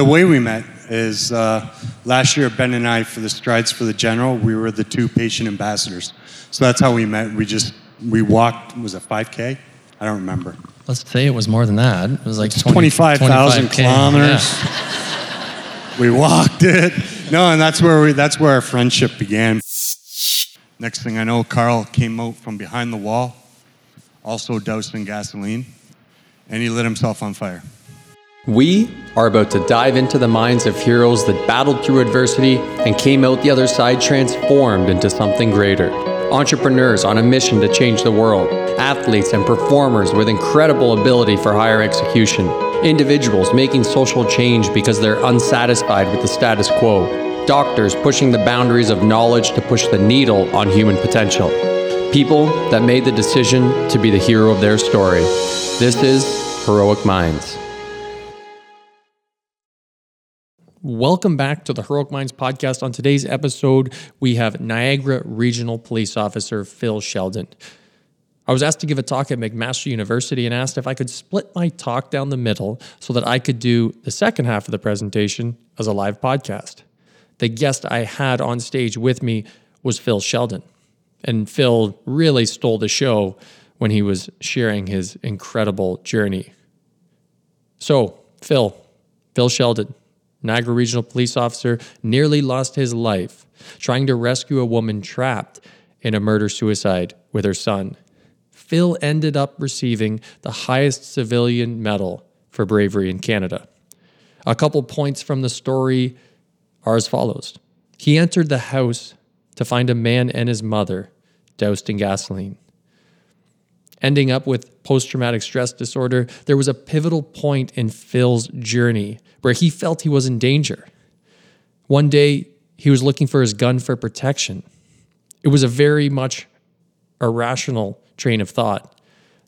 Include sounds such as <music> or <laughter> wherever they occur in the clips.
the way we met is uh, last year, Ben and I, for the Strides for the General, we were the two patient ambassadors. So that's how we met. We just, we walked, was it 5K? I don't remember. Let's say it was more than that. It was like 20 25,000 25K. kilometers. Yeah. We walked it. No, and that's where we, that's where our friendship began. Next thing I know, Carl came out from behind the wall, also doused in gasoline, and he lit himself on fire. We are about to dive into the minds of heroes that battled through adversity and came out the other side transformed into something greater. Entrepreneurs on a mission to change the world, athletes and performers with incredible ability for higher execution, individuals making social change because they're unsatisfied with the status quo, doctors pushing the boundaries of knowledge to push the needle on human potential, people that made the decision to be the hero of their story. This is Heroic Minds. Welcome back to the Heroic Minds podcast. On today's episode, we have Niagara Regional Police Officer Phil Sheldon. I was asked to give a talk at McMaster University and asked if I could split my talk down the middle so that I could do the second half of the presentation as a live podcast. The guest I had on stage with me was Phil Sheldon. And Phil really stole the show when he was sharing his incredible journey. So, Phil, Phil Sheldon, Niagara Regional Police Officer, nearly lost his life trying to rescue a woman trapped in a murder suicide with her son. Phil ended up receiving the highest civilian medal for bravery in Canada. A couple points from the story are as follows He entered the house to find a man and his mother doused in gasoline. Ending up with post traumatic stress disorder, there was a pivotal point in Phil's journey where he felt he was in danger. One day, he was looking for his gun for protection. It was a very much irrational train of thought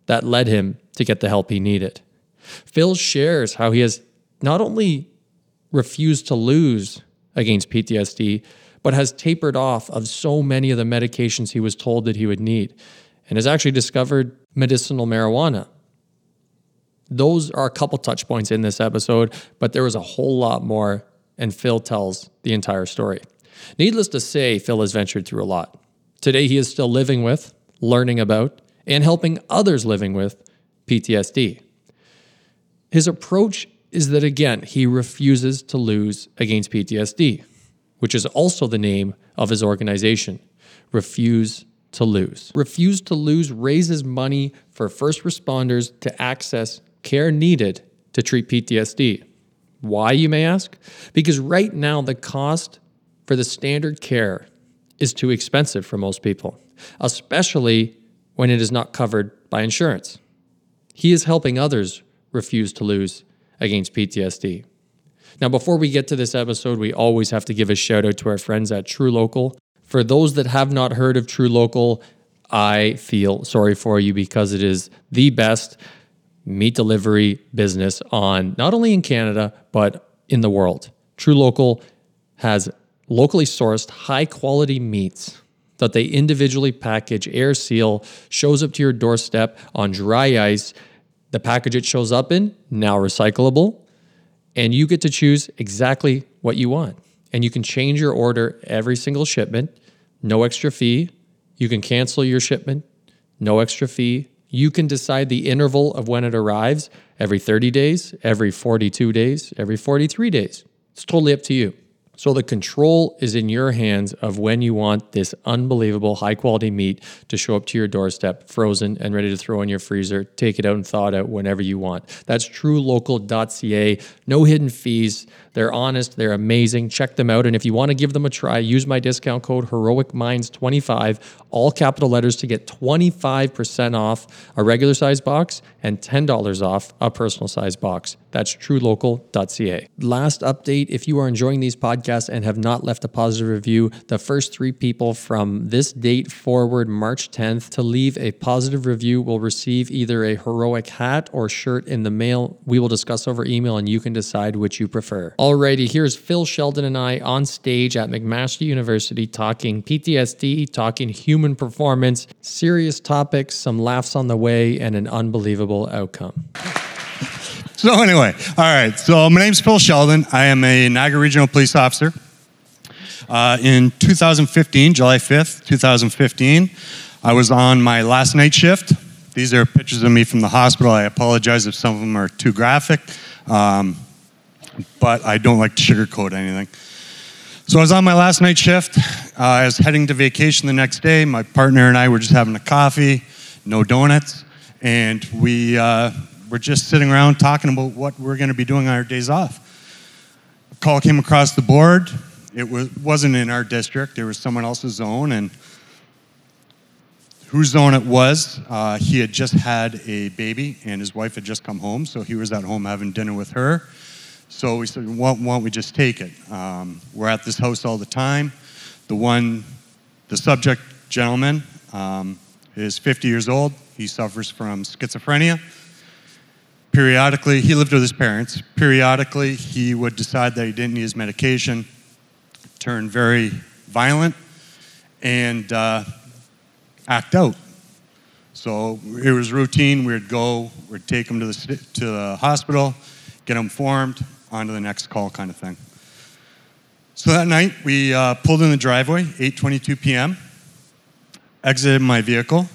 that led him to get the help he needed. Phil shares how he has not only refused to lose against PTSD, but has tapered off of so many of the medications he was told that he would need and has actually discovered medicinal marijuana. Those are a couple touch points in this episode, but there was a whole lot more, and Phil tells the entire story. Needless to say, Phil has ventured through a lot. Today, he is still living with, learning about, and helping others living with PTSD. His approach is that, again, he refuses to lose against PTSD, which is also the name of his organization, Refuse to Lose. Refuse to Lose raises money for first responders to access care needed to treat PTSD. Why, you may ask? Because right now, the cost for the standard care is too expensive for most people, especially when it is not covered by insurance. He is helping others refuse to lose against PTSD. Now, before we get to this episode, we always have to give a shout out to our friends at True Local. For those that have not heard of True Local, I feel sorry for you because it is the best meat delivery business on not only in Canada, but in the world. True Local has locally sourced high quality meats that they individually package, air seal, shows up to your doorstep on dry ice. The package it shows up in, now recyclable, and you get to choose exactly what you want. And you can change your order every single shipment, no extra fee. You can cancel your shipment, no extra fee. You can decide the interval of when it arrives every 30 days, every 42 days, every 43 days. It's totally up to you. So the control is in your hands of when you want this unbelievable high quality meat to show up to your doorstep, frozen and ready to throw in your freezer. Take it out and thaw it out whenever you want. That's truelocal.ca. No hidden fees. They're honest, they're amazing. Check them out. And if you want to give them a try, use my discount code HeroicMinds25, all capital letters to get 25% off a regular size box and $10 off a personal size box. That's truelocal.ca. Last update if you are enjoying these podcasts and have not left a positive review, the first three people from this date forward, March 10th, to leave a positive review will receive either a heroic hat or shirt in the mail. We will discuss over email and you can decide which you prefer. Alrighty, here's Phil Sheldon and I on stage at McMaster University talking PTSD, talking human performance, serious topics, some laughs on the way, and an unbelievable outcome. <laughs> so anyway, all right. So my name's Phil Sheldon. I am a Niagara Regional Police Officer. Uh, in 2015, July 5th, 2015, I was on my last night shift. These are pictures of me from the hospital. I apologize if some of them are too graphic, um, but I don't like to sugarcoat anything. So I was on my last night shift. Uh, I was heading to vacation the next day. My partner and I were just having a coffee, no donuts, and we uh, were just sitting around talking about what we're going to be doing on our days off. A call came across the board. It was, wasn't in our district. It was someone else's zone, and whose zone it was. Uh, he had just had a baby, and his wife had just come home, so he was at home having dinner with her. So we said, why, why don't we just take it? Um, we're at this house all the time. The one, the subject gentleman um, is 50 years old. He suffers from schizophrenia. Periodically, he lived with his parents. Periodically, he would decide that he didn't need his medication, turn very violent, and uh, act out. So it was routine. We'd go, we'd take him to the, to the hospital, get him formed, on to the next call kind of thing. So that night, we uh, pulled in the driveway, 8.22 p.m., exited my vehicle,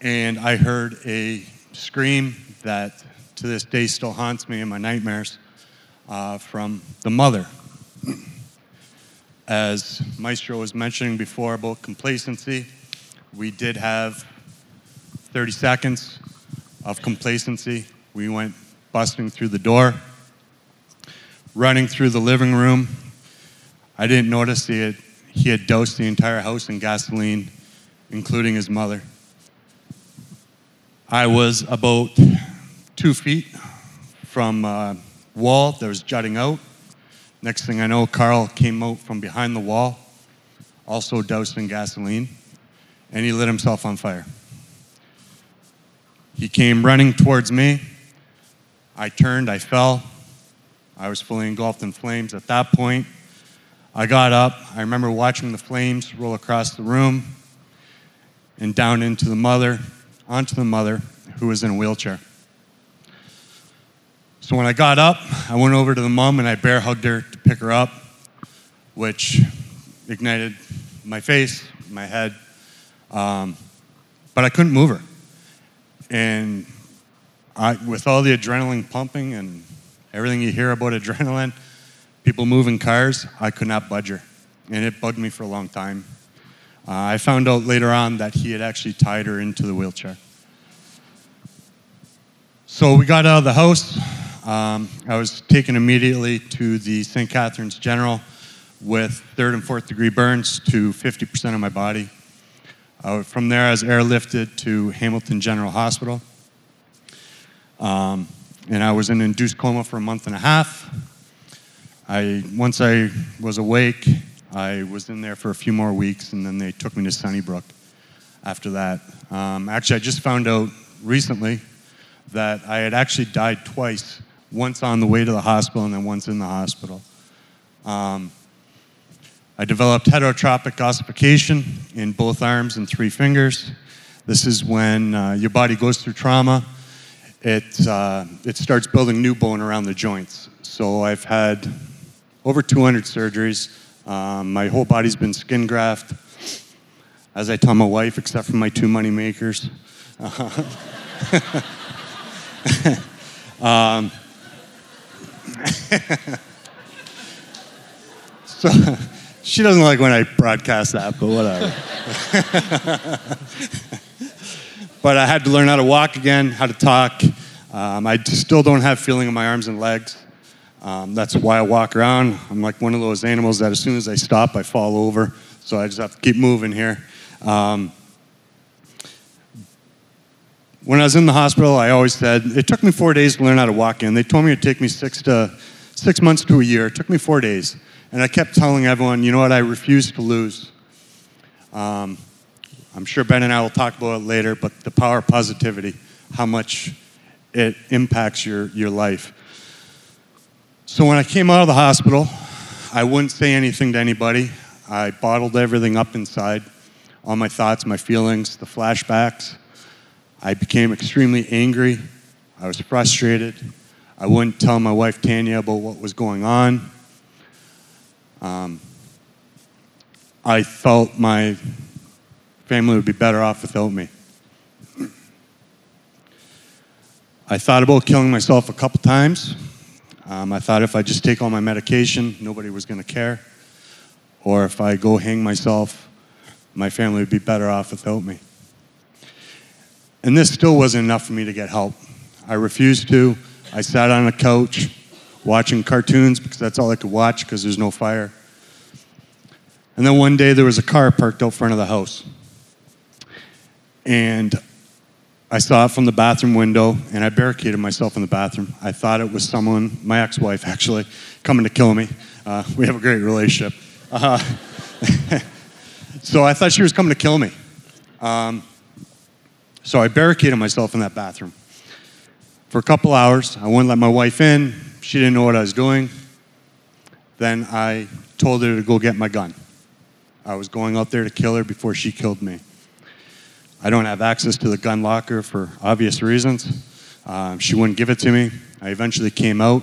and I heard a scream that to this day still haunts me in my nightmares uh, from the mother. As Maestro was mentioning before about complacency, we did have 30 seconds of complacency. We went busting through the door running through the living room. I didn't notice he had, he had dosed the entire house in gasoline, including his mother. I was about two feet from a wall that was jutting out. Next thing I know, Carl came out from behind the wall, also doused in gasoline, and he lit himself on fire. He came running towards me. I turned, I fell, I was fully engulfed in flames. At that point, I got up. I remember watching the flames roll across the room and down into the mother, onto the mother, who was in a wheelchair. So when I got up, I went over to the mom and I bear hugged her to pick her up, which ignited my face, my head, um, but I couldn't move her. And I, with all the adrenaline pumping and Everything you hear about adrenaline, people moving cars, I could not budge her. And it bugged me for a long time. Uh, I found out later on that he had actually tied her into the wheelchair. So we got out of the house. Um, I was taken immediately to the St. Catharines General with third and fourth degree burns to 50% of my body. Uh, from there, I was airlifted to Hamilton General Hospital. Um, and I was in induced coma for a month and a half. I, once I was awake, I was in there for a few more weeks, and then they took me to Sunnybrook after that. Um, actually, I just found out recently that I had actually died twice once on the way to the hospital and then once in the hospital. Um, I developed heterotropic ossification in both arms and three fingers. This is when uh, your body goes through trauma it, uh, it starts building new bone around the joints. So I've had over 200 surgeries. Um, my whole body's been skin graft, as I tell my wife, except for my two money makers. um, <laughs> so she doesn't like when I broadcast that, but whatever. <laughs> But I had to learn how to walk again, how to talk. Um, I still don't have feeling in my arms and legs. Um, that's why I walk around. I'm like one of those animals that as soon as I stop, I fall over. So I just have to keep moving here. Um, when I was in the hospital, I always said it took me four days to learn how to walk in. They told me it'd take me six to six months to a year. It took me four days, and I kept telling everyone, you know what? I refuse to lose. Um, I'm sure Ben and I will talk about it later, but the power of positivity, how much it impacts your, your life. So when I came out of the hospital, I wouldn't say anything to anybody. I bottled everything up inside, all my thoughts, my feelings, the flashbacks. I became extremely angry. I was frustrated. I wouldn't tell my wife Tanya about what was going on. Um, I felt my family would be better off without me. I thought about killing myself a couple times. Um, I thought if I just take all my medication, nobody was going to care. Or if I go hang myself, my family would be better off without me. And this still wasn't enough for me to get help. I refused to. I sat on a couch watching cartoons because that's all I could watch because there's no fire. And then one day there was a car parked out front of the house. And I saw it from the bathroom window and I barricaded myself in the bathroom. I thought it was someone, my ex wife actually, coming to kill me. Uh, we have a great relationship. Uh, <laughs> so I thought she was coming to kill me. Um, so I barricaded myself in that bathroom. For a couple hours, I wouldn't let my wife in. She didn't know what I was doing. Then I told her to go get my gun. I was going out there to kill her before she killed me. I don't have access to the gun locker for obvious reasons. Um, she wouldn't give it to me. I eventually came out.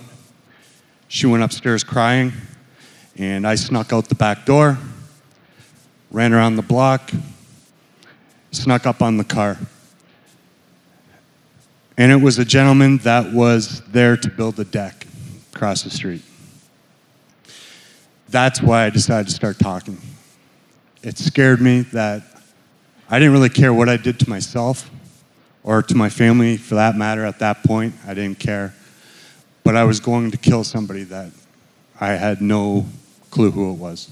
She went upstairs crying, and I snuck out the back door, ran around the block, snuck up on the car. And it was a gentleman that was there to build a deck across the street. That's why I decided to start talking. It scared me that I didn't really care what I did to myself or to my family for that matter at that point. I didn't care. But I was going to kill somebody that I had no clue who it was.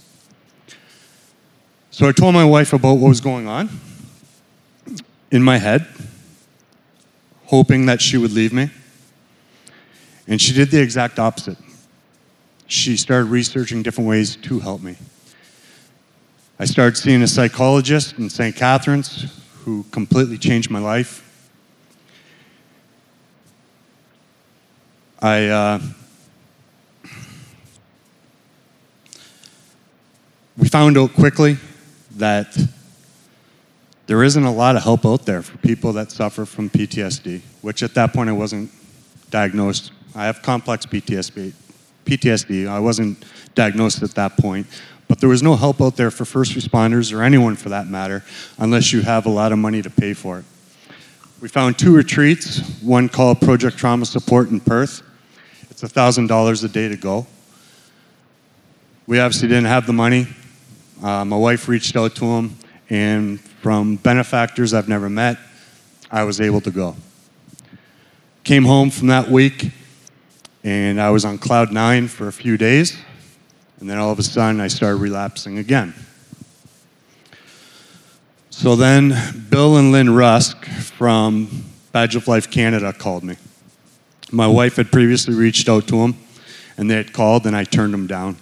So I told my wife about what was going on in my head, hoping that she would leave me. And she did the exact opposite. She started researching different ways to help me. I started seeing a psychologist in St. Catharines who completely changed my life. I uh, we found out quickly that there isn't a lot of help out there for people that suffer from PTSD, which at that point I wasn't diagnosed. I have complex PTSD. PTSD. I wasn't diagnosed at that point, but there was no help out there for first responders or anyone for that matter unless you have a lot of money to pay for it. We found two retreats, one called Project Trauma Support in Perth. It's $1,000 a day to go. We obviously didn't have the money. Uh, my wife reached out to him, and from benefactors I've never met, I was able to go. Came home from that week, and I was on cloud nine for a few days. And then all of a sudden, I started relapsing again. So then, Bill and Lynn Rusk from Badge of Life Canada called me. My wife had previously reached out to them, and they had called, and I turned them down.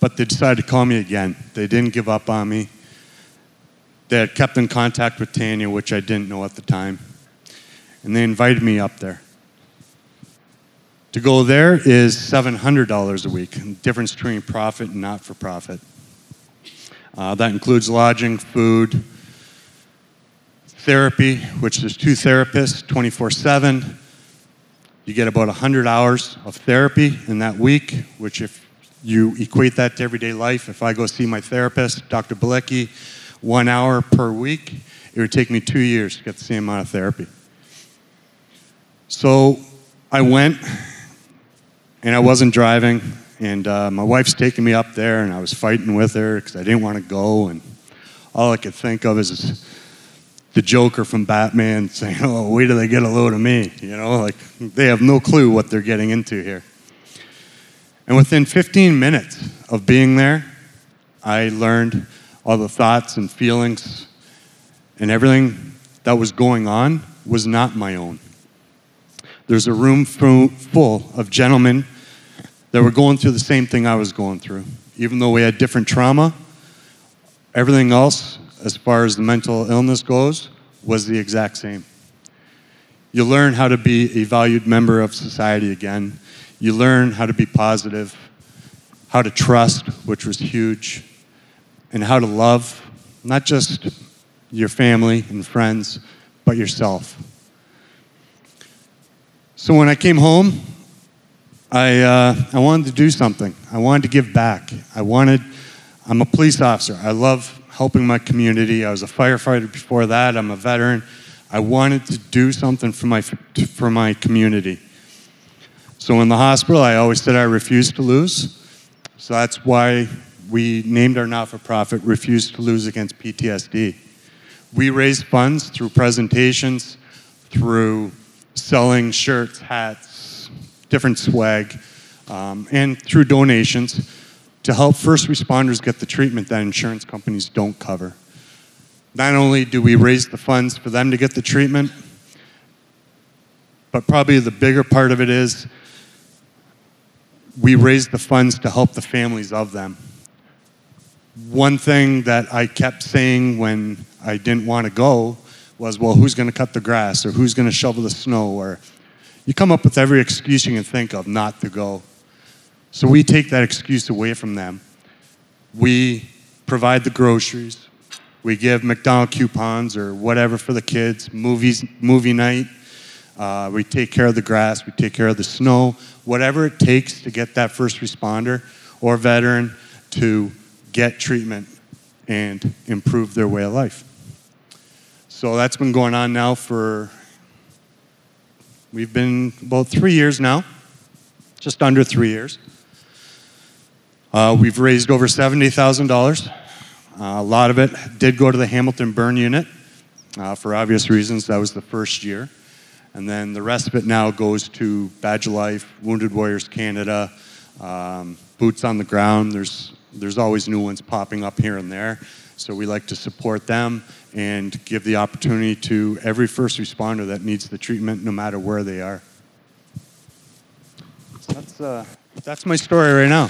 But they decided to call me again. They didn't give up on me. They had kept in contact with Tanya, which I didn't know at the time. And they invited me up there. To go there is $700 a week, difference between profit and not for profit. Uh, that includes lodging, food, therapy, which is two therapists 24 7. You get about 100 hours of therapy in that week, which, if you equate that to everyday life, if I go see my therapist, Dr. Balecki, one hour per week, it would take me two years to get the same amount of therapy. So I went and I wasn't driving. And uh, my wife's taking me up there, and I was fighting with her because I didn't want to go. And all I could think of is the Joker from Batman <laughs> saying, "Oh, wait till they get a load of me." You know, like they have no clue what they're getting into here. And within 15 minutes of being there, I learned all the thoughts and feelings and everything that was going on was not my own. There's a room full of gentlemen that were going through the same thing I was going through. Even though we had different trauma, everything else, as far as the mental illness goes, was the exact same. You learn how to be a valued member of society again. You learn how to be positive, how to trust, which was huge, and how to love, not just your family and friends, but yourself. So when I came home, I, uh, I wanted to do something. I wanted to give back. I wanted, I'm a police officer. I love helping my community. I was a firefighter before that. I'm a veteran. I wanted to do something for my, for my community. So in the hospital, I always said I refused to lose. So that's why we named our not for profit Refuse to Lose Against PTSD. We raise funds through presentations, through selling shirts, hats, different swag, um, and through donations to help first responders get the treatment that insurance companies don't cover. Not only do we raise the funds for them to get the treatment, but probably the bigger part of it is we raise the funds to help the families of them. One thing that I kept saying when I didn't want to go was, well, who's going to cut the grass or who's going to shovel the snow? Or you come up with every excuse you can think of not to go. So we take that excuse away from them. We provide the groceries. We give McDonald coupons or whatever for the kids, movies, movie night. Uh, we take care of the grass, we take care of the snow, whatever it takes to get that first responder or veteran to get treatment and improve their way of life. So that's been going on now for, we've been about three years now, just under three years. Uh, we've raised over $70,000. Uh, a lot of it did go to the Hamilton Burn Unit. Uh, for obvious reasons, that was the first year. And then the rest of it now goes to Badge Life, Wounded Warriors Canada, um, Boots on the Ground. There's, there's always new ones popping up here and there. So we like to support them and give the opportunity to every first responder that needs the treatment, no matter where they are. So that's, uh, that's my story right now.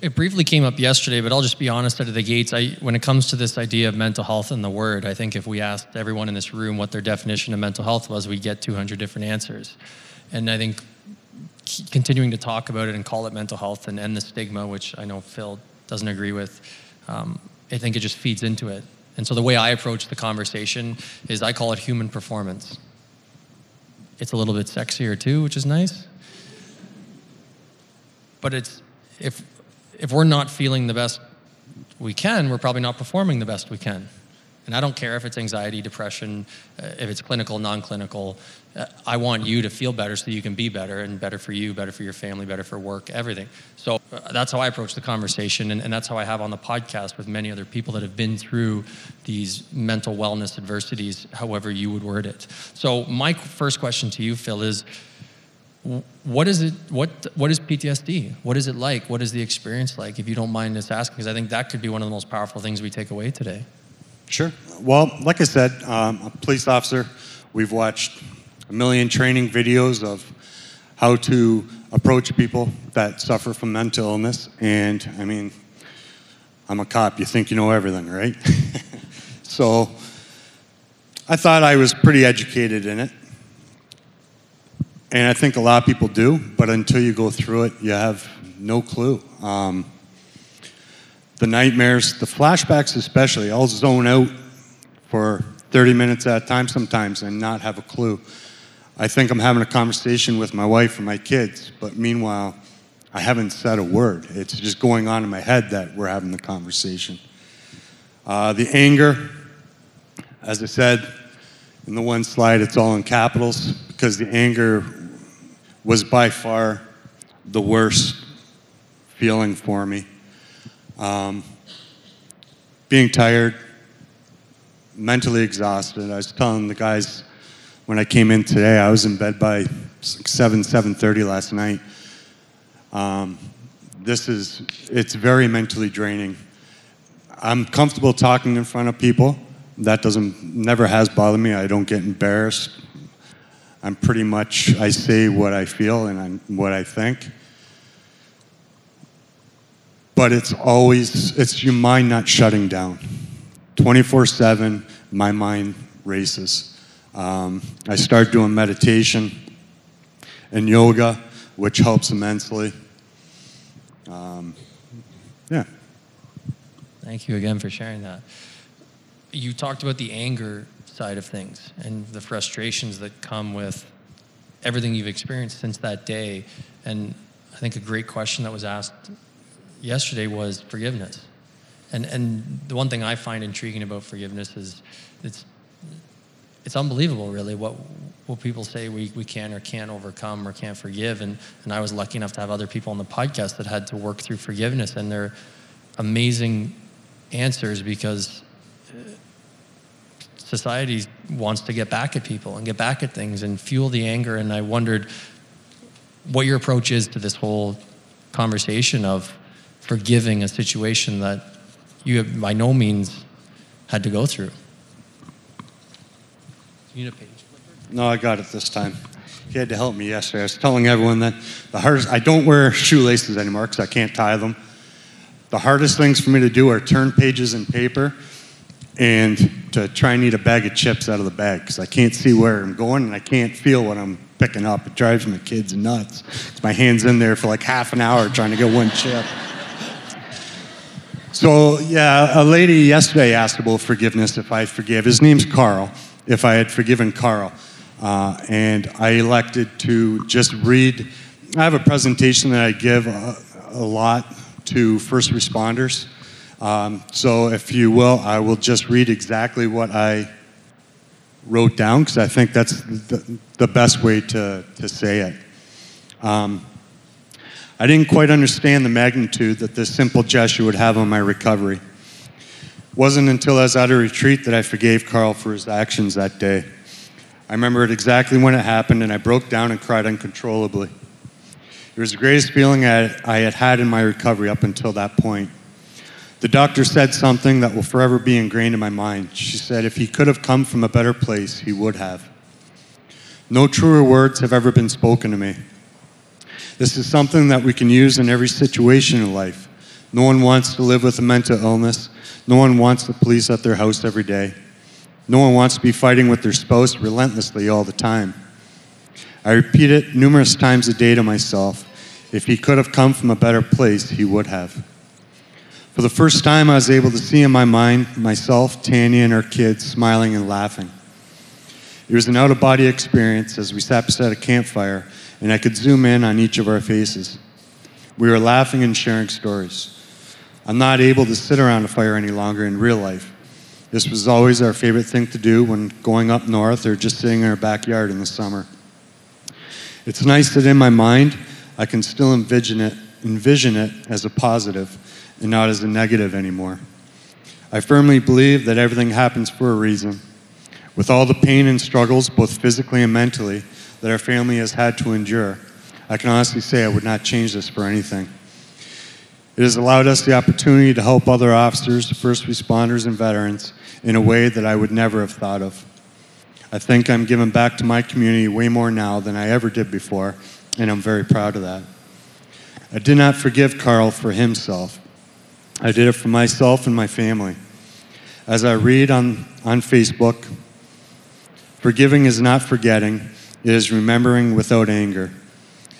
it briefly came up yesterday, but I'll just be honest out of the gates. I, when it comes to this idea of mental health and the word, I think if we asked everyone in this room what their definition of mental health was, we'd get 200 different answers. And I think continuing to talk about it and call it mental health and end the stigma, which I know Phil doesn't agree with, um, I think it just feeds into it. And so the way I approach the conversation is I call it human performance. It's a little bit sexier too, which is nice. But it's if if we're not feeling the best we can, we're probably not performing the best we can. And I don't care if it's anxiety, depression, uh, if it's clinical, non clinical. Uh, I want you to feel better so you can be better and better for you, better for your family, better for work, everything. So uh, that's how I approach the conversation. And, and that's how I have on the podcast with many other people that have been through these mental wellness adversities, however you would word it. So, my first question to you, Phil, is what is it what what is ptsd what is it like what is the experience like if you don't mind us asking because i think that could be one of the most powerful things we take away today sure. Well like i said um, a police officer. We've watched a million training videos of how to approach people that suffer from mental illness. And i mean i'm a cop. You think you know everything right? <laughs> So i thought i was pretty educated in it. And I think a lot of people do, but until you go through it, you have no clue. Um, the nightmares, the flashbacks especially, I'll zone out for 30 minutes at a time sometimes and not have a clue. I think I'm having a conversation with my wife and my kids, but meanwhile, I haven't said a word. It's just going on in my head that we're having the conversation. Uh, the anger, as I said in the one slide, it's all in capitals because the anger was by far the worst feeling for me. Um, being tired, mentally exhausted. I was telling the guys when I came in today, I was in bed by 7, 7.30 last night. Um, this is, it's very mentally draining. I'm comfortable talking in front of people. That doesn't, never has bothered me. I don't get embarrassed. I'm pretty much, I say what I feel and I'm, what I think. But it's always, it's your mind not shutting down. 24 7, my mind races. Um, I start doing meditation and yoga, which helps immensely. Um, yeah. Thank you again for sharing that you talked about the anger side of things and the frustrations that come with everything you've experienced since that day. And I think a great question that was asked yesterday was forgiveness. And, and the one thing I find intriguing about forgiveness is it's, it's unbelievable, really, what, what people say we, we can or can't overcome or can't forgive. And, and I was lucky enough to have other people on the podcast that had to work through forgiveness, and they're amazing answers because uh, society wants to get back at people and get back at things and fuel the anger. And I wondered what your approach is to this whole conversation of forgiving a situation that you have by no means had to go through. You need a page. No, I got it this time. He had to help me yesterday. I was telling everyone that the hardest, I don't wear shoelaces anymore because I can't tie them. The hardest things for me to do are turn pages in paper and to try and eat a bag of chips out of the bag because I can't see where I'm going and I can't feel what I'm picking up. It drives my kids nuts. My hand's in there for like half an hour trying to get one chip. So, yeah, a lady yesterday asked about forgiveness if I forgive. His name's Carl, if I had forgiven Carl. Uh, and I elected to just read. I have a presentation that I give a, a lot to first responders. Um, so, if you will, I will just read exactly what I wrote down because I think that's the, the, best way to, to say it. Um, I didn't quite understand the magnitude that this simple gesture would have on my recovery. It wasn't until I was at a retreat that I forgave Carl for his actions that day. I remembered exactly when it happened, and I broke down and cried uncontrollably. It was the greatest feeling I had had in my recovery up until that point. The doctor said something that will forever be ingrained in my mind. She said, if he could have come from a better place, he would have. No truer words have ever been spoken to me. This is something that we can use in every situation in life. No one wants to live with a mental illness. No one wants the police at their house every day. No one wants to be fighting with their spouse relentlessly all the time. I repeat it numerous times a day to myself. If he could have come from a better place, he would have. For the first time, I was able to see in my mind myself, Tanya, and our kids smiling and laughing. It was an out of body experience as we sat beside a campfire and I could zoom in on each of our faces. We were laughing and sharing stories. I'm not able to sit around a fire any longer in real life. This was always our favorite thing to do when going up north or just sitting in our backyard in the summer. It's nice that in my mind, I can still envision it, envision it as a positive and not as a negative anymore. I firmly believe that everything happens for a reason. With all the pain and struggles, both physically and mentally, that our family has had to endure, I can honestly say I would not change this for anything. It has allowed us the opportunity to help other officers, first responders, and veterans in a way that I would never have thought of. I think I'm giving back to my community way more now than I ever did before, and I'm very proud of that. I did not forgive Carl for himself. I did it for myself and my family. As I read on, on Facebook, forgiving is not forgetting, it is remembering without anger.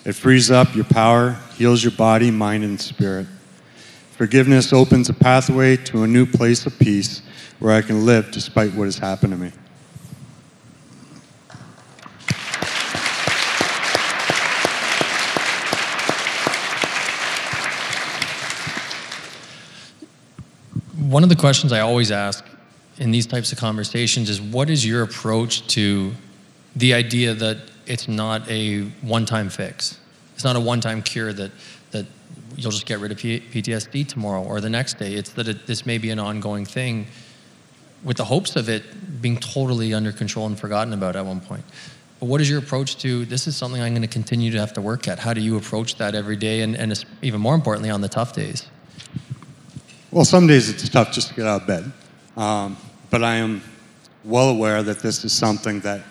It frees up your power, heals your body, mind, and spirit. Forgiveness opens a pathway to a new place of peace where I can live despite what has happened to me. One of the questions I always ask in these types of conversations is what is your approach to the idea that it's not a one-time fix. It's not a one-time cure that that you'll just get rid of P- PTSD tomorrow or the next day. It's that it, this may be an ongoing thing, with the hopes of it being totally under control and forgotten about at one point. But what is your approach to this? Is something I'm going to continue to have to work at. How do you approach that every day, and, and even more importantly, on the tough days? Well, some days it's tough just to get out of bed, um, but I am well aware that this is something that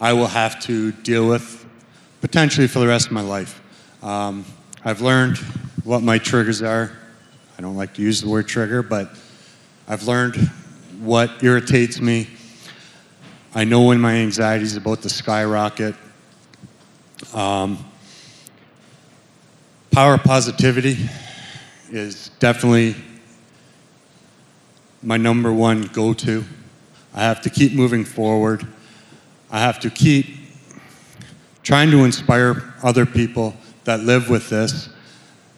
I will have to deal with potentially for the rest of my life. Um, I've learned what my triggers are. I don't like to use the word trigger, but I've learned what irritates me. I know when my anxiety is about to skyrocket. Um, power positivity is definitely my number one go to. I have to keep moving forward. I have to keep trying to inspire other people that live with this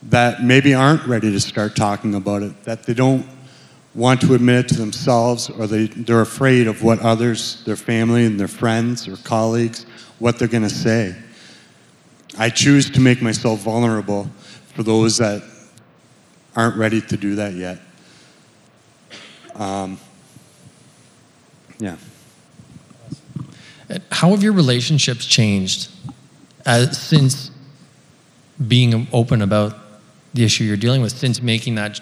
that maybe aren't ready to start talking about it, that they don't want to admit it to themselves or they, they're afraid of what others, their family and their friends or colleagues, what they're going to say. I choose to make myself vulnerable for those that aren't ready to do that yet. Um, yeah. How have your relationships changed as, since being open about the issue you're dealing with, since making that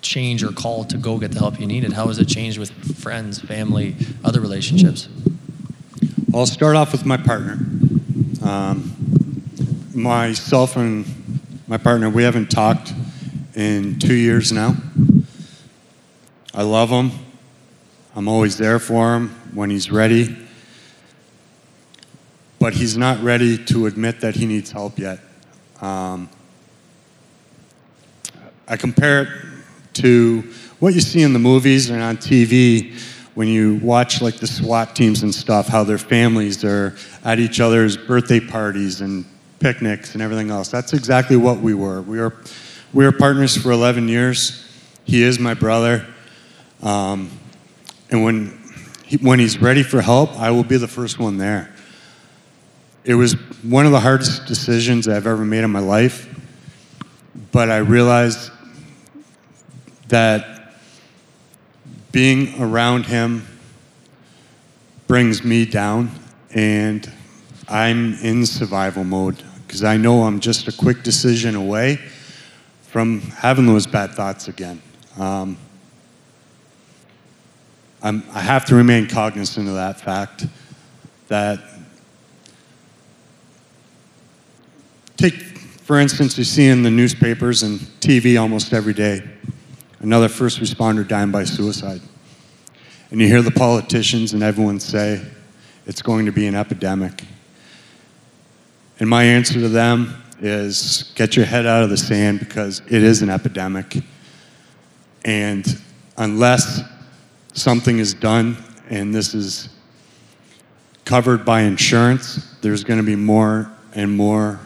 change or call to go get the help you needed? How has it changed with friends, family, other relationships? I'll start off with my partner. Um, myself and my partner, we haven't talked in two years now. I love him. I'm always there for him when he's ready. But he's not ready to admit that he needs help yet. Um, I compare it to what you see in the movies and on TV when you watch like the SWAT teams and stuff, how their families are at each other's birthday parties and picnics and everything else. That's exactly what we were. We were, we were partners for 11 years. He is my brother. Um, and when, he, when he's ready for help, I will be the first one there. It was one of the hardest decisions I've ever made in my life, but I realized that being around him brings me down, and I'm in survival mode because I know I'm just a quick decision away from having those bad thoughts again. Um, i have to remain cognizant of that fact that take for instance you see in the newspapers and tv almost every day another first responder dying by suicide. And you hear the politicians and everyone say, it's going to be an epidemic. And my answer to them is get your head out of the sand because it is an epidemic. And unless something is done and this is covered by insurance, there's going to be more and more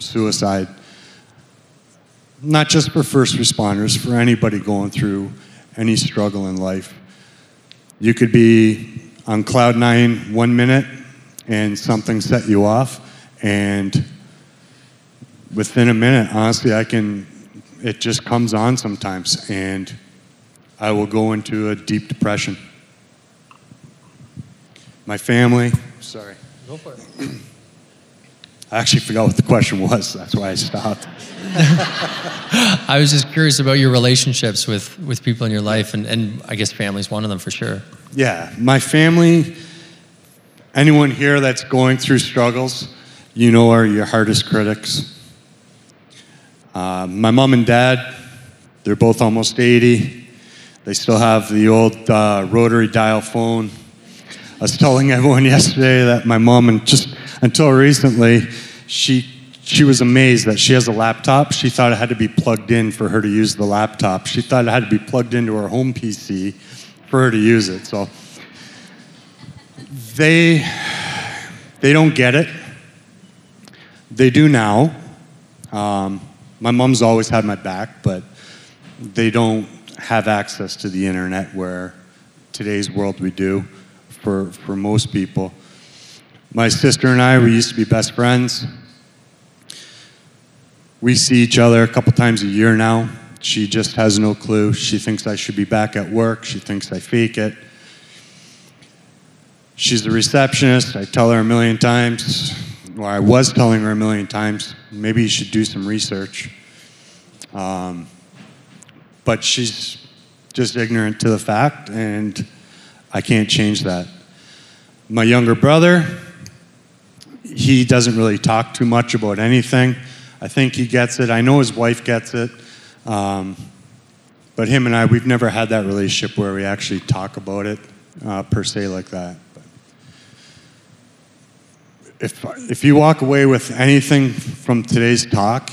suicide not just for first responders, for anybody going through any struggle in life. You could be on cloud nine one minute and something set you off, and within a minute, honestly, I can, it just comes on sometimes, and I will go into a deep depression. My family, sorry. Go for it. I actually forgot what the question was. That's why I stopped. <laughs> I was just curious about your relationships with, with people in your life, and, and I guess family's one of them for sure. Yeah, my family, anyone here that's going through struggles, you know, are your hardest critics. Uh, my mom and dad, they're both almost 80. They still have the old uh, rotary dial phone. I was telling <laughs> everyone yesterday that my mom, and just until recently, she she was amazed that she has a laptop. She thought it had to be plugged in for her to use the laptop. She thought it had to be plugged into her home PC for her to use it. So they they don't get it. They do now. Um, my mom's always had my back, but they don't have access to the internet where today's world we do for, for most people. My sister and I, we used to be best friends. We see each other a couple times a year now. She just has no clue. She thinks I should be back at work. She thinks I fake it. She's the receptionist. I tell her a million times, or I was telling her a million times, maybe you should do some research. Um, but she's just ignorant to the fact, and I can't change that. My younger brother, he doesn't really talk too much about anything. I think he gets it. I know his wife gets it. Um, but him and I, we've never had that relationship where we actually talk about it uh, per se like that. But if, if you walk away with anything from today's talk,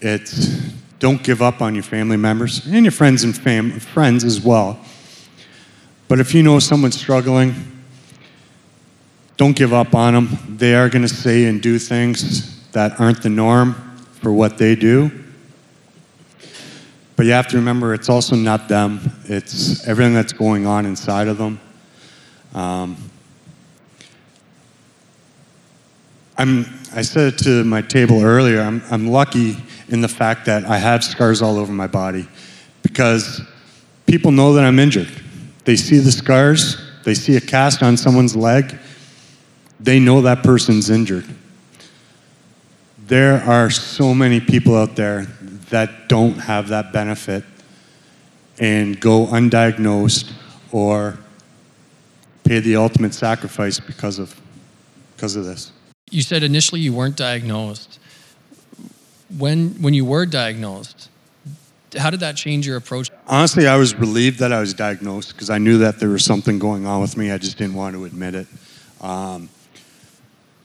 it's don't give up on your family members and your friends and fam- friends as well. But if you know someone's struggling, don't give up on them. They are going to say and do things that aren't the norm for what they do. But you have to remember it's also not them, it's everything that's going on inside of them. Um, I'm, I said to my table earlier, I'm, I'm lucky in the fact that I have scars all over my body because people know that I'm injured. They see the scars, they see a cast on someone's leg, they know that person's injured. There are so many people out there that don't have that benefit and go undiagnosed or pay the ultimate sacrifice because of, because of this. You said initially you weren't diagnosed. When, when you were diagnosed, how did that change your approach? Honestly, I was relieved that I was diagnosed because I knew that there was something going on with me. I just didn't want to admit it. Um,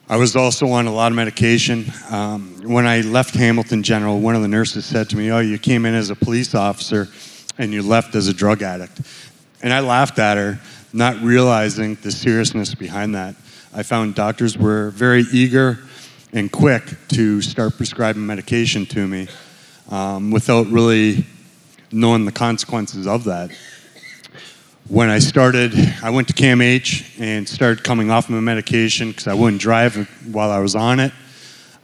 I was also on a lot of medication. Um, when I left Hamilton General, one of the nurses said to me, Oh, you came in as a police officer and you left as a drug addict. And I laughed at her, not realizing the seriousness behind that. I found doctors were very eager and quick to start prescribing medication to me um, without really knowing the consequences of that when I started, I went to CAMH and started coming off my medication because I wouldn't drive while I was on it.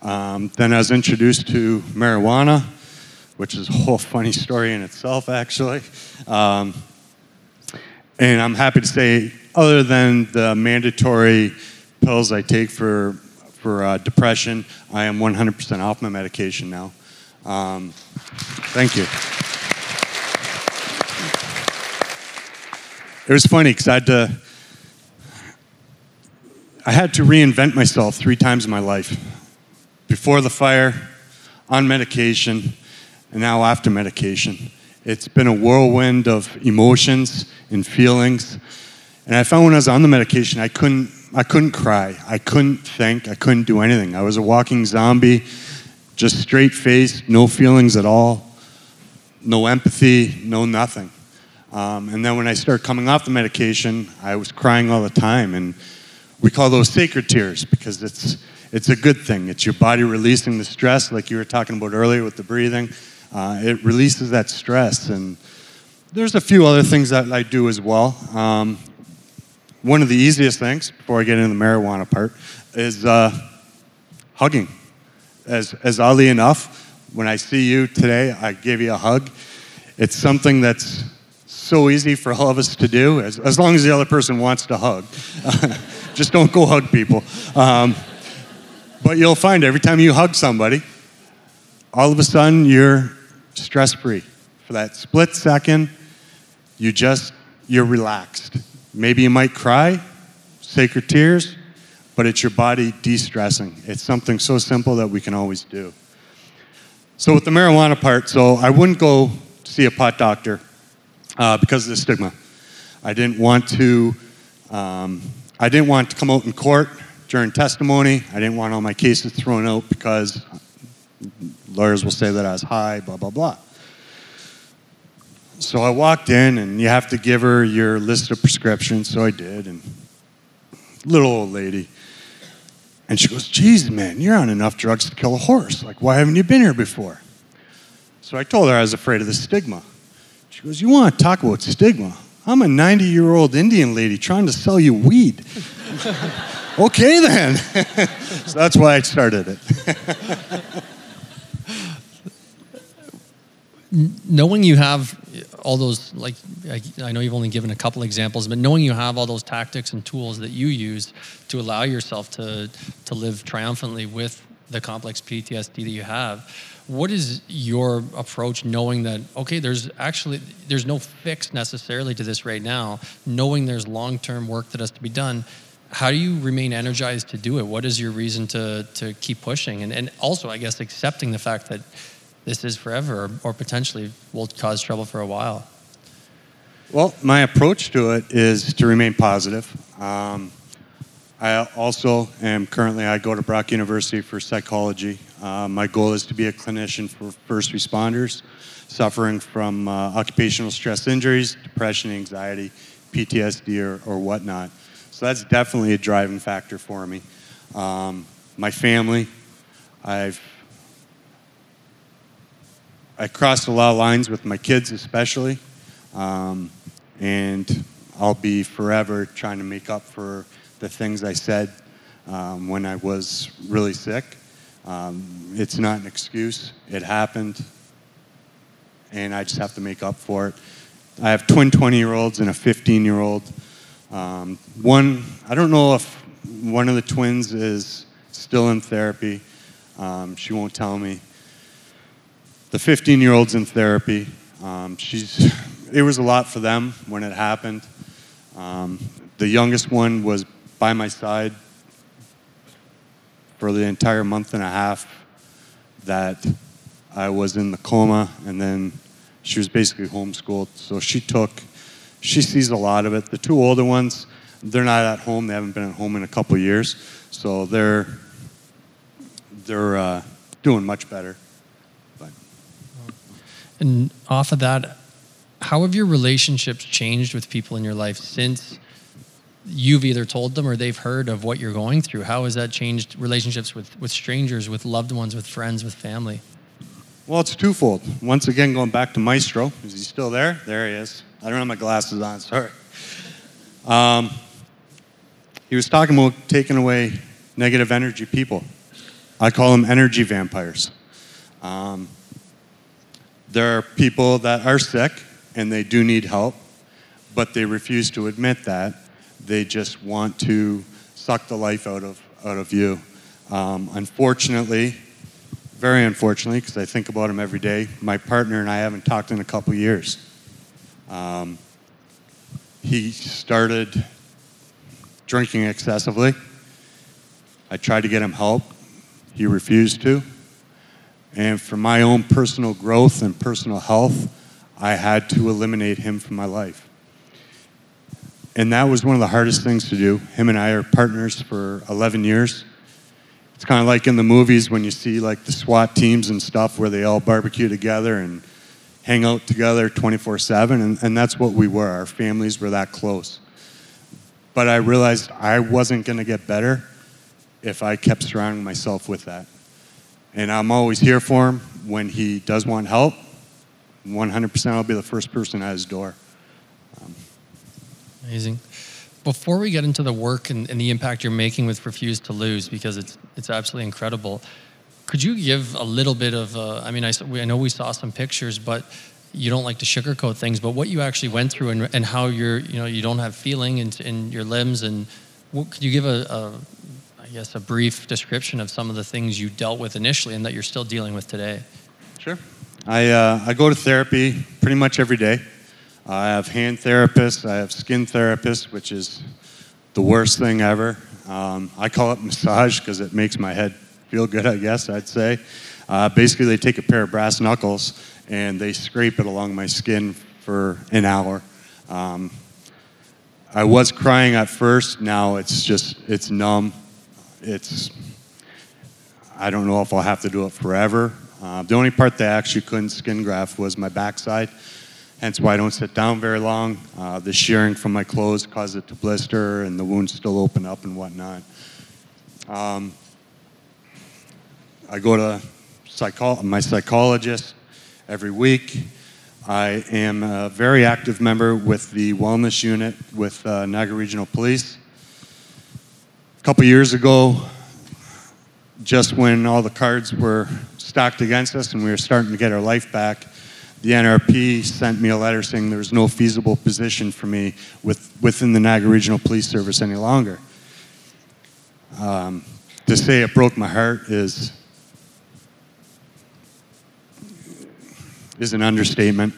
Um, then I was introduced to marijuana, which is a whole funny story in itself, actually. Um, and I'm happy to say, other than the mandatory pills I take for, for uh, depression, I am 100% off my medication now. Um, thank you. It was funny because I had to I had to reinvent myself three times in my life. Before the fire, on medication, and now after medication. It's been a whirlwind of emotions and feelings. And I found when I was on the medication, I couldn't, I couldn't cry. I couldn't think. I couldn't do anything. I was a walking zombie, just straight faced, no feelings at all, no empathy, no nothing. Um, and then when I started coming off the medication, I was crying all the time. And we call those sacred tears because it's, it's a good thing. It's your body releasing the stress, like you were talking about earlier with the breathing. Uh, it releases that stress. And there's a few other things that I do as well. Um, one of the easiest things, before I get into the marijuana part, is uh, hugging. As, as oddly enough, when I see you today, I give you a hug. It's something that's so easy for all of us to do, as, as long as the other person wants to hug. <laughs> Just don't go hug people. Um, but you'll find every time you hug somebody, all of a sudden you're stress free. For that split second, you just, you're relaxed. Maybe you might cry, sacred tears, but it's your body de stressing. It's something so simple that we can always do. So, with the marijuana part, so I wouldn't go see a pot doctor uh, because of the stigma. I didn't want to. Um, I didn't want to come out in court during testimony. I didn't want all my cases thrown out because lawyers will say that I was high, blah blah blah. So I walked in, and you have to give her your list of prescriptions. So I did, and little old lady. And she goes, Geez, man, you're on enough drugs to kill a horse. Like, why haven't you been here before? So I told her I was afraid of the stigma. Goes, You want to talk about stigma? I'm a 90 year old Indian lady trying to sell you weed. <laughs> okay, then. <laughs> so that's why I started it. <laughs> knowing you have all those, like, I know you've only given a couple examples, but knowing you have all those tactics and tools that you use to allow yourself to, to live triumphantly with the complex PTSD that you have, what is your approach knowing that okay there's actually there's no fix necessarily to this right now knowing there's long-term work that has to be done how do you remain energized to do it? What is your reason to to keep pushing? And and also i guess accepting the fact that this is forever or, potentially will cause trouble for a while. Well my approach to it is to remain positive. Um, I also am currently, I go to Brock University for psychology. Uh, my goal is to be a clinician for first responders suffering from uh, occupational stress injuries, depression, anxiety, PTSD, or, or whatnot. So that's definitely a driving factor for me. Um, my family, I've I crossed a lot of lines with my kids, especially, um, and I'll be forever trying to make up for the things I said um, when I was really sick. Um, it's not an excuse. It happened, and I just have to make up for it. I have twin 20 year olds and a 15 year old. Um, one, I don't know if one of the twins is still in therapy. Um, she won't tell me. The 15 year old's in therapy. Um, she's, it was a lot for them when it happened. Um, the youngest one was by my side for the entire month and a half that I was in the coma, and then she was basically homeschooled. So she took, she sees a lot of it. The two older ones, they're not at home. They haven't been at home in a couple years, so they're they're uh, doing much better. But And off of that, how have your relationships changed with people in your life since you've either told them or they've heard of what you're going through? How has that changed relationships with, with strangers, with loved ones, with friends, with family? well, it's twofold. Once again, going back to Maestro. Is he still there? There he is. I don't have my glasses on. Sorry. Um, he was talking about taking away negative energy people. I call them energy vampires. Um, there are people that are sick and they do need help, but they refuse to admit that. They just want to suck the life out of, out of you. Um, unfortunately, very unfortunately, because I think about him every day, my partner and I haven't talked in a couple years. Um, he started drinking excessively. I tried to get him help. He refused to. And for my own personal growth and personal health, I had to eliminate him from my life. And that was one of the hardest things to do. Him and I are partners for 11 years. It's kind of like in the movies when you see like the SWAT teams and stuff where they all barbecue together and hang out together 24 7. And, and that's what we were. Our families were that close. But I realized I wasn't going to get better if I kept surrounding myself with that. And I'm always here for him when he does want help. 100% I'll be the first person at his door. Amazing. Before we get into the work and, and the impact you're making with Refuse to Lose, because it's it's absolutely incredible, could you give a little bit of? Uh, I mean, I, I know we saw some pictures, but you don't like to sugarcoat things. But what you actually went through and, and how you're, you know, you don't have feeling in, in your limbs, and what, could you give a, a, I guess, a brief description of some of the things you dealt with initially and that you're still dealing with today? Sure. I, uh, I go to therapy pretty much every day. I have hand therapists, I have skin therapists, which is the worst thing ever. Um, I call it massage because it makes my head feel good, I guess I'd say. Uh, basically, they take a pair of brass knuckles and they scrape it along my skin for an hour. Um, I was crying at first, now it's just, it's numb. It's, I don't know if I'll have to do it forever. Uh, the only part they actually couldn't skin graft was my backside, hence why I don't sit down very long. Uh, the shearing from my clothes caused it to blister, and the wounds still open up and whatnot. Um, I go to psycho- my psychologist every week. I am a very active member with the wellness unit with uh, Niagara Regional Police. A couple years ago, just when all the cards were stacked against us and we were starting to get our life back, the NRP sent me a letter saying there was no feasible position for me with, within the Niagara Regional Police Service any longer. Um, to say it broke my heart is is an understatement.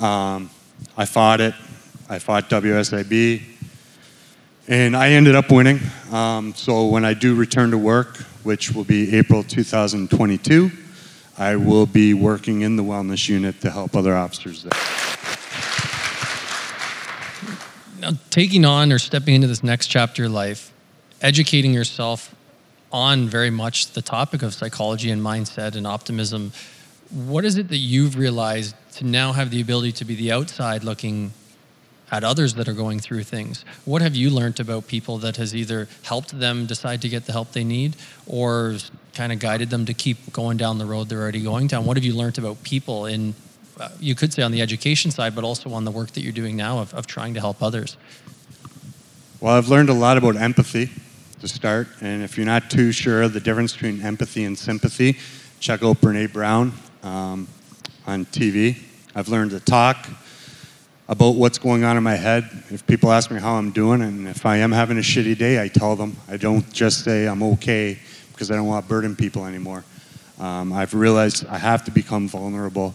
Um, I fought it. I fought WSIB, and I ended up winning. Um, so when I do return to work, which will be April 2022, I will be working in the wellness unit to help other officers there. now taking on or stepping into this next chapter of life educating yourself on very much the topic of psychology and mindset and optimism. What is it that you've realized to now have the ability to be the outside looking at others that are going through things? What have you learned about people that has either helped them decide to get the help they need or kind of guided them to keep going down the road they're already going down? What have you learned about people in, uh, you could say on the education side, but also on the work that you're doing now of, of trying to help others? Well, I've learned a lot about empathy to start. And if you're not too sure of the difference between empathy and sympathy, check out Brene Brown um, on TV. I've learned to talk about what's going on in my head. If people ask me how I'm doing, and if I am having a shitty day, I tell them. I don't just say I'm okay because I don't want to burden people anymore. Um, I've realized I have to become vulnerable.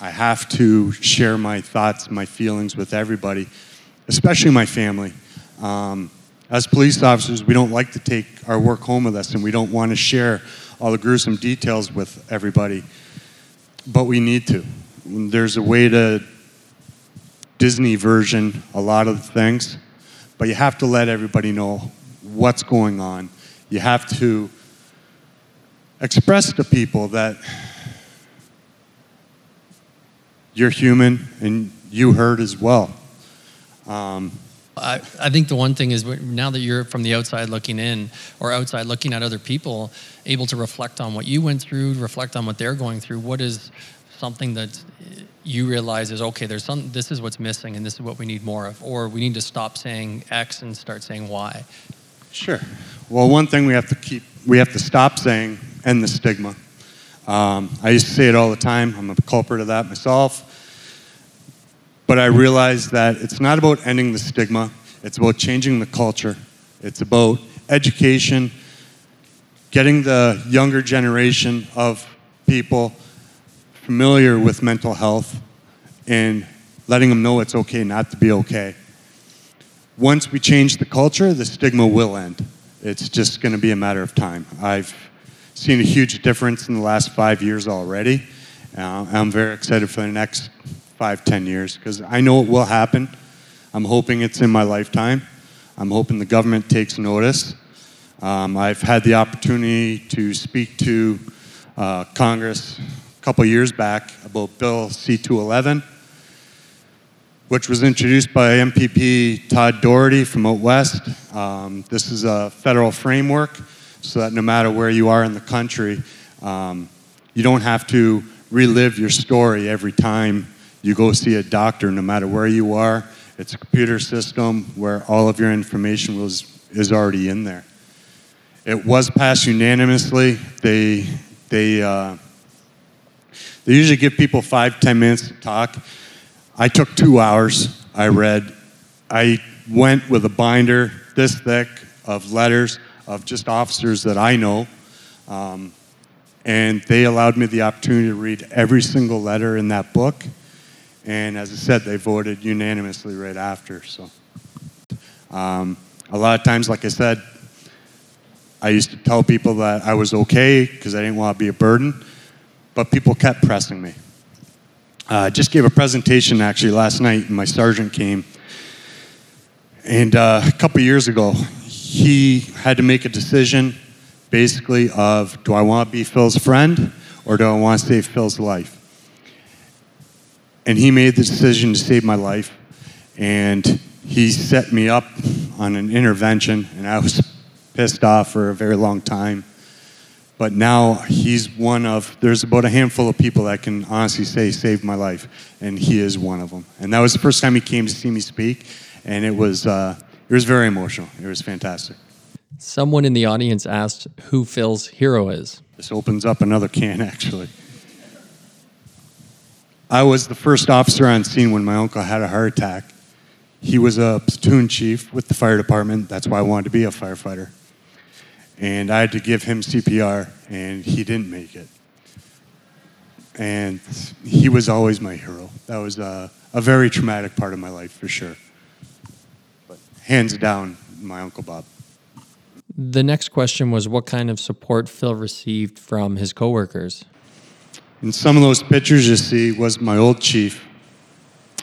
I have to share my thoughts, my feelings with everybody, especially my family. Um, as police officers, we don't like to take our work home with us and we don't want to share all the gruesome details with everybody. But we need to. There's a way to Disney version a lot of things, but you have to let everybody know what's going on. You have to express to people that you're human and you hurt as well. Um, I, I think the one thing is now that you're from the outside looking in or outside looking at other people, able to reflect on what you went through, reflect on what they're going through. What is something that you realize is okay? There's some. This is what's missing, and this is what we need more of, or we need to stop saying X and start saying Y. Sure. Well, one thing we have to keep, we have to stop saying, end the stigma. Um, I used to say it all the time. I'm a culprit of that myself. But I realized that it's not about ending the stigma, it's about changing the culture. It's about education, getting the younger generation of people familiar with mental health, and letting them know it's okay not to be okay. Once we change the culture, the stigma will end. It's just going to be a matter of time. I've seen a huge difference in the last five years already. Uh, I'm very excited for the next five, ten years, because I know it will happen. I'm hoping it's in my lifetime. I'm hoping the government takes notice. Um, I've had the opportunity to speak to uh, Congress a couple years back about Bill C-211, which was introduced by MPP Todd Doherty from out west. Um, this is a federal framework so that no matter where you are in the country, um, you don't have to relive your story every time you go see a doctor no matter where you are. It's a computer system where all of your information was, is already in there. It was passed unanimously. They, they, uh, they usually give people five, ten minutes to talk. I took two hours. I read. I went with a binder this thick of letters of just officers that I know. Um, and they allowed me the opportunity to read every single letter in that book and as I said, they voted unanimously right after. So um, a lot of times, like I said, I used to tell people that I was okay because I didn't want to be a burden, but people kept pressing me. Uh, I uh, just gave a presentation actually last night, and my sergeant came. And uh, a couple years ago, he had to make a decision basically of do I want to be Phil's friend or do I want to save Phil's life? and he made the decision to save my life. And he set me up on an intervention, and I was pissed off for a very long time. But now he's one of, there's about a handful of people that can honestly say saved my life, and he is one of them. And that was the first time he came to see me speak, and it was, uh, it was very emotional. It was fantastic. Someone in the audience asked who Phil's hero is. This opens up another can, actually. I was the first officer on scene when my uncle had a heart attack. He was a platoon chief with the fire department. That's why I wanted to be a firefighter. And I had to give him CPR, and he didn't make it. And he was always my hero. That was a, a very traumatic part of my life, for sure. But hands down, my Uncle Bob. The next question was what kind of support Phil received from his coworkers? In some of those pictures you see was my old chief.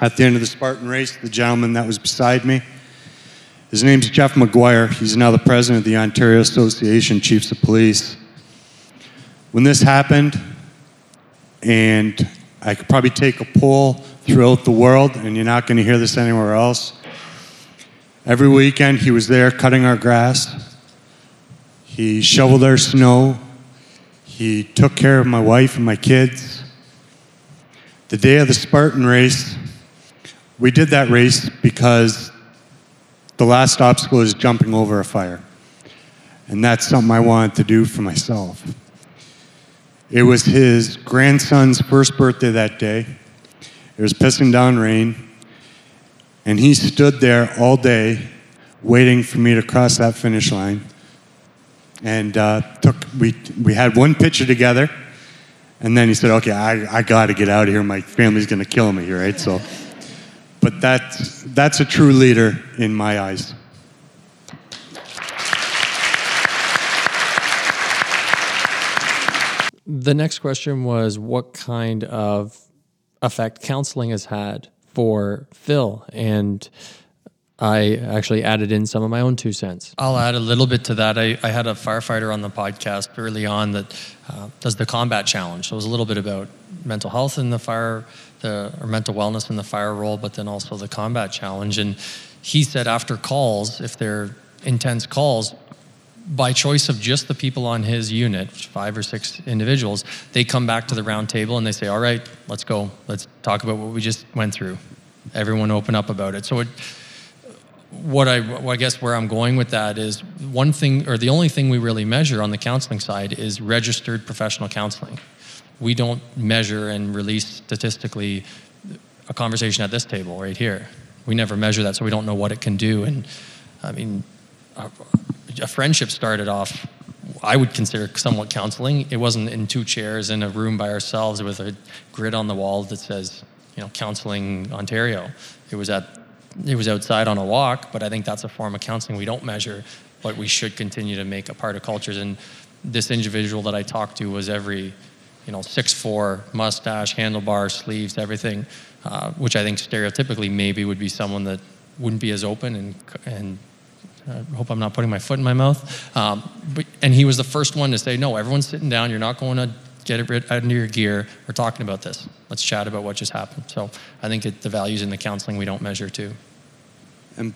At the end of the Spartan race, the gentleman that was beside me. His name's Jeff McGuire. He's now the president of the Ontario Association Chiefs of Police. When this happened, and I could probably take a poll throughout the world, and you're not going to hear this anywhere else. Every weekend, he was there cutting our grass. He shoveled our snow. He took care of my wife and my kids. The day of the Spartan race, we did that race because the last obstacle is jumping over a fire. And that's something I wanted to do for myself. It was his grandson's first birthday that day. It was pissing down rain. And he stood there all day waiting for me to cross that finish line. And uh, took, we, we had one picture together. And then he said, okay, I, I got to get out of here. My family's going to kill me right? So, but that's, that's a true leader in my eyes. The next question was what kind of effect counseling has had for Phil? And I actually added in some of my own two cents. I'll add a little bit to that. I, I had a firefighter on the podcast early on that uh, does the combat challenge. So it was a little bit about mental health in the fire, the, or mental wellness in the fire role, but then also the combat challenge. And he said after calls, if they're intense calls, by choice of just the people on his unit, five or six individuals, they come back to the round table and they say, "All right, let's go. Let's talk about what we just went through." Everyone open up about it. So, it, what I, what I guess where I'm going with that is one thing, or the only thing we really measure on the counseling side is registered professional counseling. We don't measure and release statistically a conversation at this table right here. We never measure that, so we don't know what it can do. And I mean a friendship started off I would consider somewhat counseling. It wasn't in two chairs in a room by ourselves with a grid on the wall that says, you know, counseling Ontario. It was at it was outside on a walk, but I think that's a form of counseling we don't measure, but we should continue to make a part of cultures. And this individual that I talked to was every, you know, six four, mustache, handlebar, sleeves, everything, uh, which I think stereotypically maybe would be someone that wouldn't be as open and and I hope I'm not putting my foot in my mouth. Um, but, and he was the first one to say, no, everyone's sitting down. You're not going to get it under your gear. We're talking about this. Let's chat about what just happened. So I think it, the values in the counseling we don't measure too. And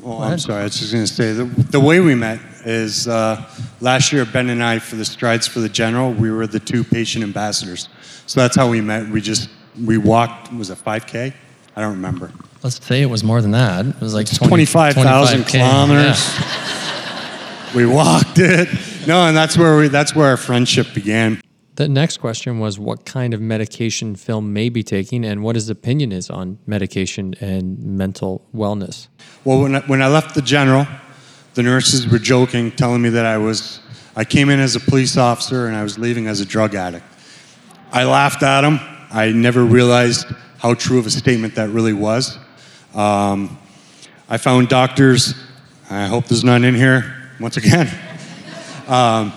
well, I'm sorry. I was just going to say the, the way we met is uh, last year. Ben and I, for the Strides for the General, we were the two patient ambassadors. So that's how we met. We just we walked. Was it 5K? I don't remember. Let's say it was more than that. It was like 20, 25,000 kilometers. Yeah. <laughs> we walked it. No, and that's where we that's where our friendship began. The next question was what kind of medication Phil may be taking and what his opinion is on medication and mental wellness. Well, when I, when I left the general, the nurses were joking, telling me that I was I came in as a police officer and I was leaving as a drug addict. I laughed at them. I never realized how true of a statement that really was. Um, I found doctors, I hope there's none in here once again. <laughs> um,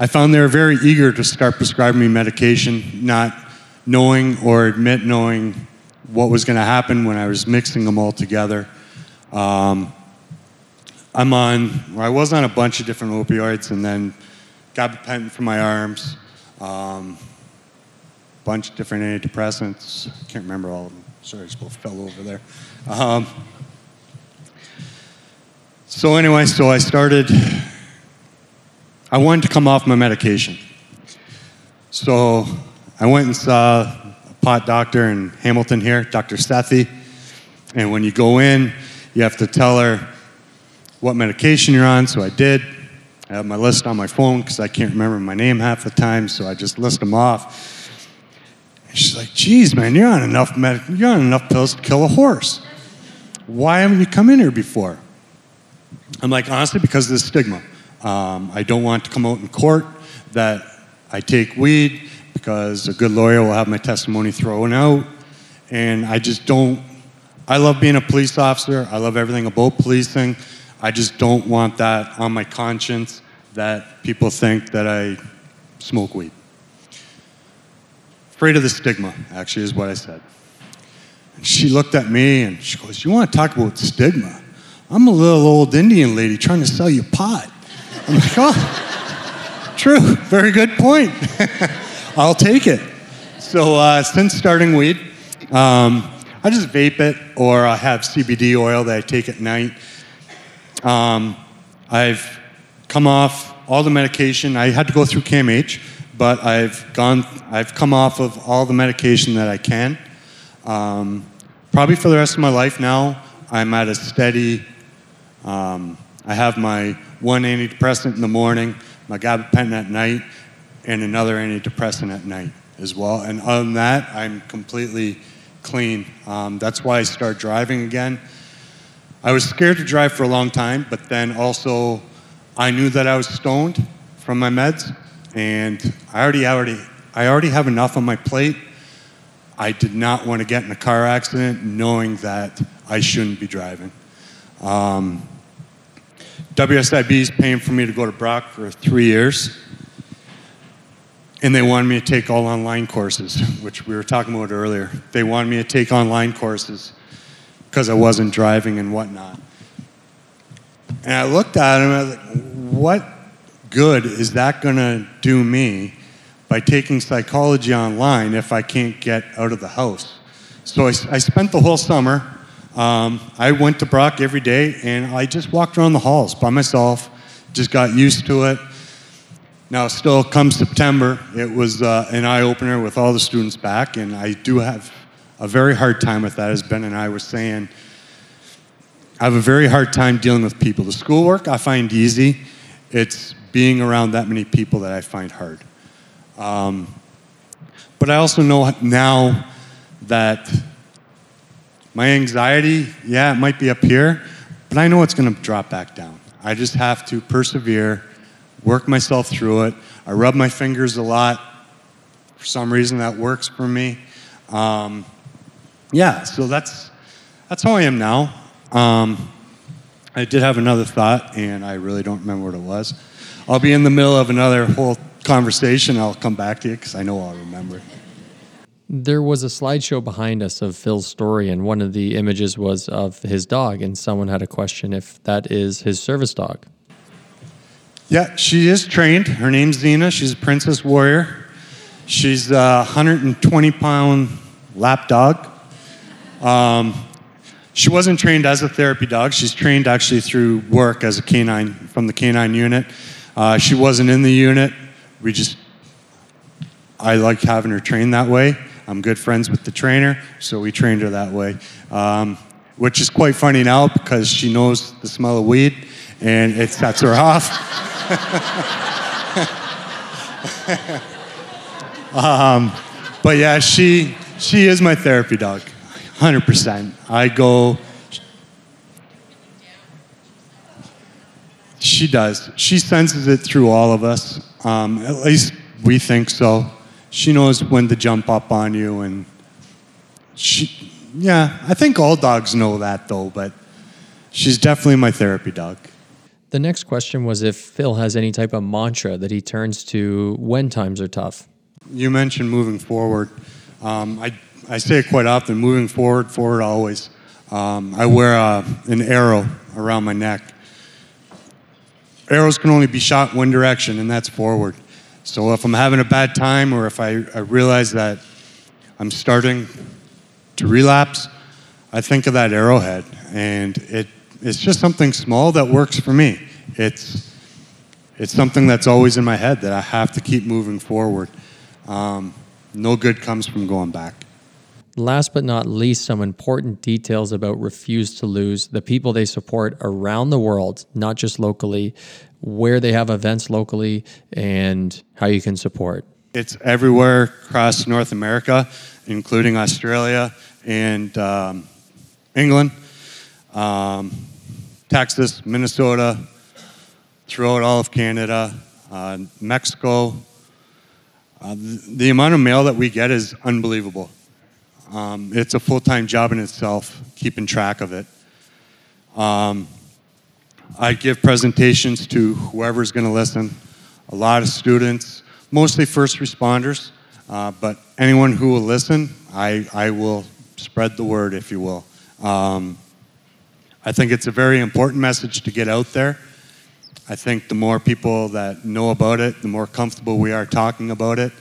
I found they were very eager to start prescribing me medication, not knowing or admit knowing what was going to happen when I was mixing them all together. Um, I'm on, well, I was on a bunch of different opioids and then gabapentin for my arms, um, bunch of different antidepressants. I Can't remember all of them. Sorry, I just both fell over there. Um, so, anyway, so I started, I wanted to come off my medication. So, I went and saw a pot doctor in Hamilton here, Dr. Sethi. And when you go in, you have to tell her what medication you're on. So I did. I have my list on my phone because I can't remember my name half the time, so I just list them off. And she's like, geez, man, you're on enough med- you're on enough pills to kill a horse. Why haven't you come in here before? I'm like, honestly, because of the stigma. Um, I don't want to come out in court that I take weed because a good lawyer will have my testimony thrown out. And I just don't, I love being a police officer. I love everything about policing. I just don't want that on my conscience that people think that I smoke weed. Afraid of the stigma, actually, is what I said. And she looked at me and she goes, You want to talk about stigma? I'm a little old Indian lady trying to sell you pot. I'm <laughs> like, oh, true, very good point. <laughs> I'll take it. So uh, since starting weed, um, I just vape it or I have CBD oil that I take at night. Um, I've come off all the medication. I had to go through CAMH, but I've gone. I've come off of all the medication that I can. Um, probably for the rest of my life now, I'm at a steady. Um, I have my one antidepressant in the morning, my gabapentin at night, and another antidepressant at night as well. And other than that, I'm completely clean. Um, that's why I started driving again. I was scared to drive for a long time, but then also I knew that I was stoned from my meds, and I already, already, I already have enough on my plate. I did not want to get in a car accident knowing that I shouldn't be driving. Um, WSIB is paying for me to go to Brock for three years. And they wanted me to take all online courses, which we were talking about earlier. They wanted me to take online courses because I wasn't driving and whatnot. And I looked at him and I was like, what good is that going to do me by taking psychology online if I can't get out of the house? So I, I spent the whole summer. Um, I went to Brock every day and I just walked around the halls by myself, just got used to it. Now, still, come September, it was uh, an eye opener with all the students back, and I do have a very hard time with that, as Ben and I were saying. I have a very hard time dealing with people. The schoolwork I find easy, it's being around that many people that I find hard. Um, but I also know now that my anxiety, yeah, it might be up here, but I know it's going to drop back down. I just have to persevere work myself through it. I rub my fingers a lot. For some reason, that works for me. Um, yeah, so that's that's how I am now. Um, I did have another thought, and I really don't remember what it was. I'll be in the middle of another whole conversation. I'll come back to you because I know I'll remember. There was a slideshow behind us of Phil's story, and one of the images was of his dog, and someone had a question if that is his service dog. Yeah, she is trained. Her name's Zena. She's a princess warrior. She's a 120 pound lap dog. Um, she wasn't trained as a therapy dog. She's trained actually through work as a canine from the canine unit. Uh, she wasn't in the unit. We just, I like having her trained that way. I'm good friends with the trainer, so we trained her that way. Um, which is quite funny now because she knows the smell of weed and it sets her off. <laughs> um, but yeah, she she is my therapy dog, hundred percent. I go. She does. She senses it through all of us. Um, at least we think so. She knows when to jump up on you, and she. Yeah, I think all dogs know that though, but she's definitely my therapy dog. The next question was if Phil has any type of mantra that he turns to when times are tough. You mentioned moving forward. Um, I, I say it quite often moving forward, forward always. Um, I wear a, an arrow around my neck. Arrows can only be shot one direction, and that's forward. So if I'm having a bad time or if I, I realize that I'm starting to relapse, I think of that arrowhead, and it it's just something small that works for me. It's, it's something that's always in my head that I have to keep moving forward. Um, no good comes from going back. Last but not least, some important details about Refuse to Lose, the people they support around the world, not just locally, where they have events locally, and how you can support. It's everywhere across North America, including Australia and um, England um, Texas, Minnesota, throughout all of Canada, uh, Mexico. Uh, the, the, amount of mail that we get is unbelievable. Um, it's a full time job in itself, keeping track of it. Um, I give presentations to whoever's going to listen, a lot of students, mostly first responders, uh, but anyone who will listen, I, I will spread the word, if you will. Um, I think it's a very important message to get out there. I think the more people that know about it, the more comfortable we are talking about it.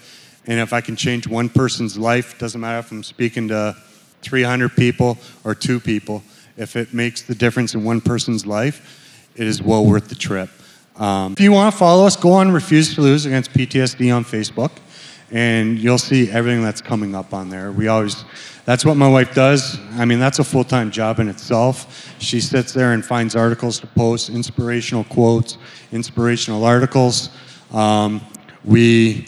And if I can change one person's life, doesn't matter if I'm speaking to 300 people or two people, if it makes the difference in one person's life, it is well worth the trip. Um, if you want to follow us, go on Refuse to Lose Against PTSD on Facebook, and you'll see everything that's coming up on there. We always, that's what my wife does. I mean, that's a full time job in itself. She sits there and finds articles to post, inspirational quotes, inspirational articles. Um, we,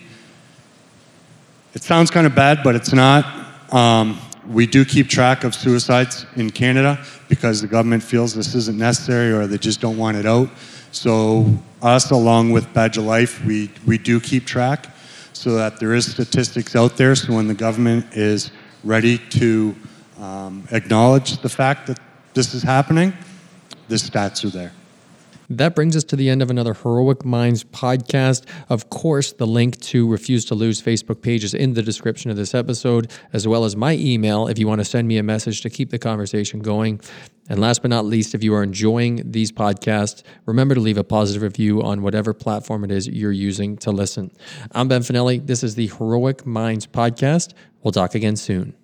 it sounds kind of bad, but it's not. Um, we do keep track of suicides in Canada because the government feels this isn't necessary or they just don't want it out. So us, along with Badge of Life, we, we do keep track so that there is statistics out there. So when the government is ready to um, acknowledge the fact that this is happening, the stats are there. That brings us to the end of another Heroic Minds podcast. Of course, the link to Refuse to Lose Facebook page is in the description of this episode, as well as my email if you want to send me a message to keep the conversation going. And last but not least, if you are enjoying these podcasts, remember to leave a positive review on whatever platform it is you're using to listen. I'm Ben Finelli. This is the Heroic Minds podcast. We'll talk again soon.